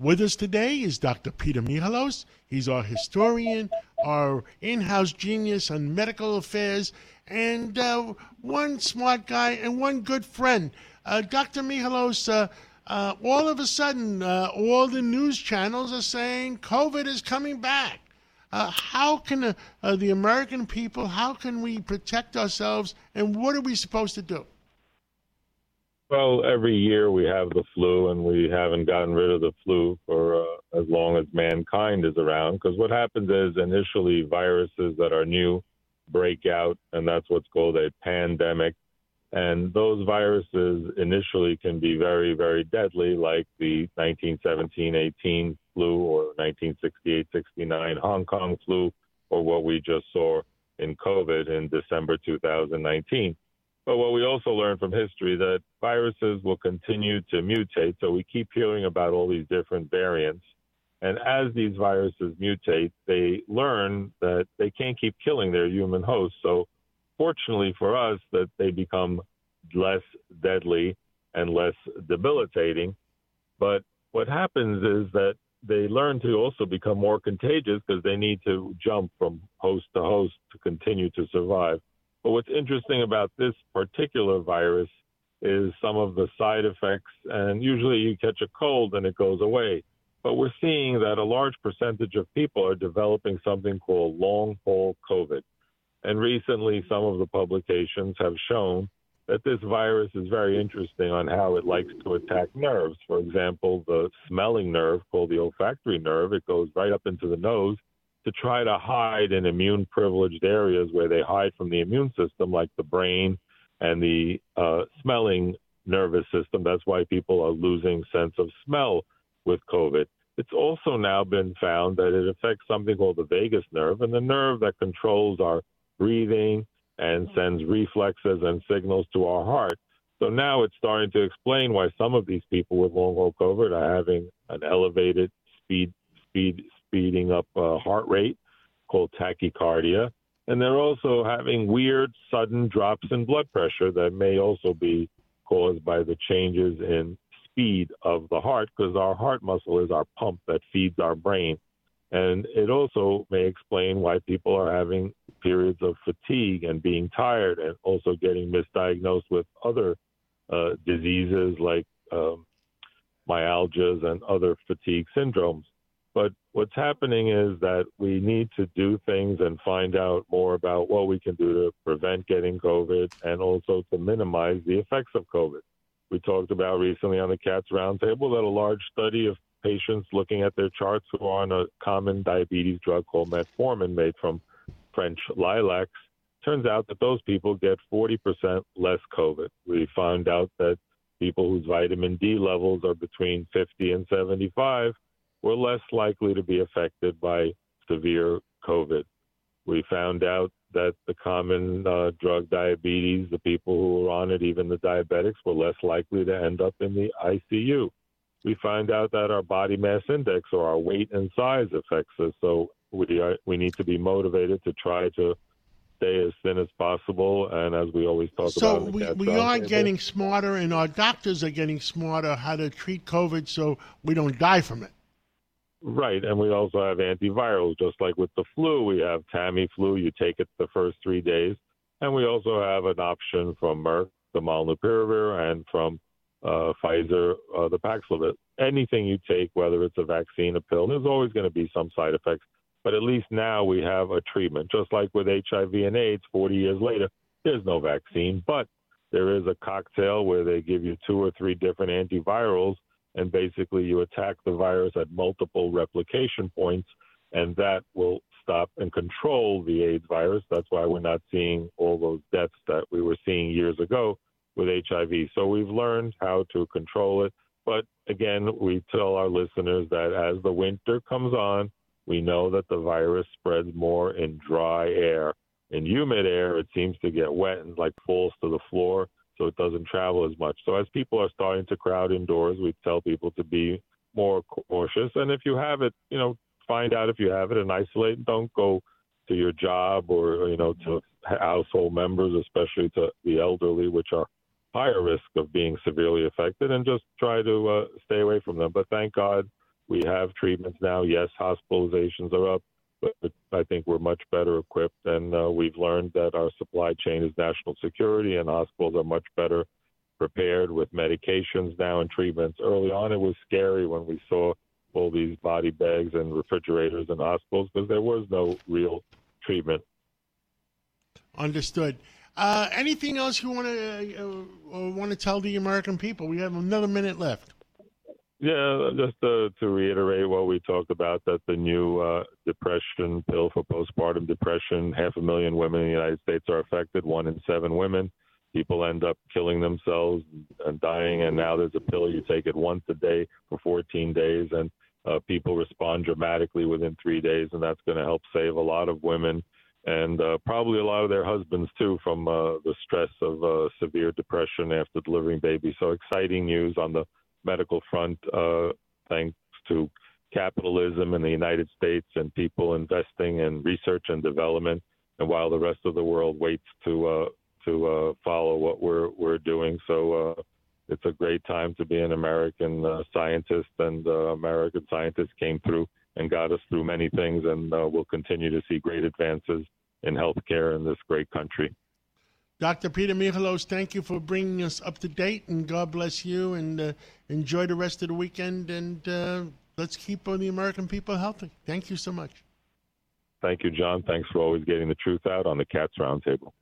With us today is Dr. Peter Michalos. He's our historian, our in house genius on medical affairs, and uh, one smart guy and one good friend. Uh, Dr. Michalos, uh, uh, all of a sudden, uh, all the news channels are saying COVID is coming back. Uh, how can the American people, how can we protect ourselves, and what are we supposed to do? Well, every year we have the flu, and we haven't gotten rid of the flu for uh, as long as mankind is around. Because what happens is initially viruses that are new break out, and that's what's called a pandemic. And those viruses initially can be very, very deadly, like the 1917 18 flu or 1968 69 Hong Kong flu, or what we just saw in COVID in December 2019. But what we also learn from history that viruses will continue to mutate. So we keep hearing about all these different variants. And as these viruses mutate, they learn that they can't keep killing their human hosts. So fortunately for us, that they become less deadly and less debilitating. But what happens is that they learn to also become more contagious because they need to jump from host to host to continue to survive. But what's interesting about this particular virus is some of the side effects, and usually you catch a cold and it goes away. But we're seeing that a large percentage of people are developing something called long haul COVID. And recently, some of the publications have shown that this virus is very interesting on how it likes to attack nerves. For example, the smelling nerve called the olfactory nerve, it goes right up into the nose to try to hide in immune privileged areas where they hide from the immune system, like the brain and the uh, smelling nervous system. That's why people are losing sense of smell with COVID. It's also now been found that it affects something called the vagus nerve, and the nerve that controls our breathing and sends reflexes and signals to our heart. So now it's starting to explain why some of these people with long haul COVID are having an elevated speed speed speeding up uh, heart rate called tachycardia. And they're also having weird sudden drops in blood pressure that may also be caused by the changes in speed of the heart because our heart muscle is our pump that feeds our brain. And it also may explain why people are having periods of fatigue and being tired and also getting misdiagnosed with other uh, diseases like um, myalgias and other fatigue syndromes. But what's happening is that we need to do things and find out more about what we can do to prevent getting COVID and also to minimize the effects of COVID. We talked about recently on the CATS Roundtable that a large study of patients looking at their charts who are on a common diabetes drug called metformin made from French lilacs turns out that those people get 40% less COVID. We found out that people whose vitamin D levels are between 50 and 75 were less likely to be affected by severe COVID. We found out that the common uh, drug diabetes, the people who were on it, even the diabetics, were less likely to end up in the ICU. We find out that our body mass index or our weight and size affects us. So we are, we need to be motivated to try to stay as thin as possible. And as we always talk so about, so we, we are table. getting smarter, and our doctors are getting smarter how to treat COVID so we don't die from it. Right, and we also have antivirals, just like with the flu. We have Tamiflu. You take it the first three days, and we also have an option from Merck, the molnupiravir, and from uh, Pfizer, uh, the Paxlovid. Anything you take, whether it's a vaccine, a pill, there's always going to be some side effects. But at least now we have a treatment, just like with HIV and AIDS. 40 years later, there's no vaccine, but there is a cocktail where they give you two or three different antivirals and basically you attack the virus at multiple replication points, and that will stop and control the AIDS virus. That's why we're not seeing all those deaths that we were seeing years ago with HIV. So we've learned how to control it. But again, we tell our listeners that as the winter comes on, we know that the virus spreads more in dry air. In humid air, it seems to get wet and like falls to the floor so it doesn't travel as much. So as people are starting to crowd indoors, we tell people to be more cautious. And if you have it, you know, find out if you have it and isolate. Don't go to your job or you know to household members, especially to the elderly, which are higher risk of being severely affected, and just try to uh, stay away from them. But thank God we have treatments now. Yes, hospitalizations are up, but I think we're much better equipped, and uh, we've learned that our supply chain is national security, and hospitals are much better prepared with medications now and treatments. Early on, it was scary when we saw all these body bags and refrigerators in hospitals because there was no real treatment. Understood. Uh, anything else you want to uh, want to tell the American people? We have another minute left. Yeah, just to, to reiterate what we talked about that the new uh, depression pill for postpartum depression, half a million women in the United States are affected, one in seven women. People end up killing themselves and dying, and now there's a pill you take it once a day for 14 days, and uh, people respond dramatically within three days, and that's going to help save a lot of women and uh, probably a lot of their husbands too from uh, the stress of uh, severe depression after delivering babies. So exciting news on the medical front, uh, thanks to capitalism in the United States and people investing in research and development. And while the rest of the world waits to uh, to uh, follow what we're we're doing, so uh, it's a great time to be an American uh, scientist. And uh, American scientists came through and got us through many things, and uh, we'll continue to see great advances in healthcare in this great country. Dr. Peter Michalos, thank you for bringing us up to date, and God bless you, and uh, enjoy the rest of the weekend, and uh, let's keep the American people healthy. Thank you so much. Thank you, John. Thanks for always getting the truth out on the Cats Roundtable.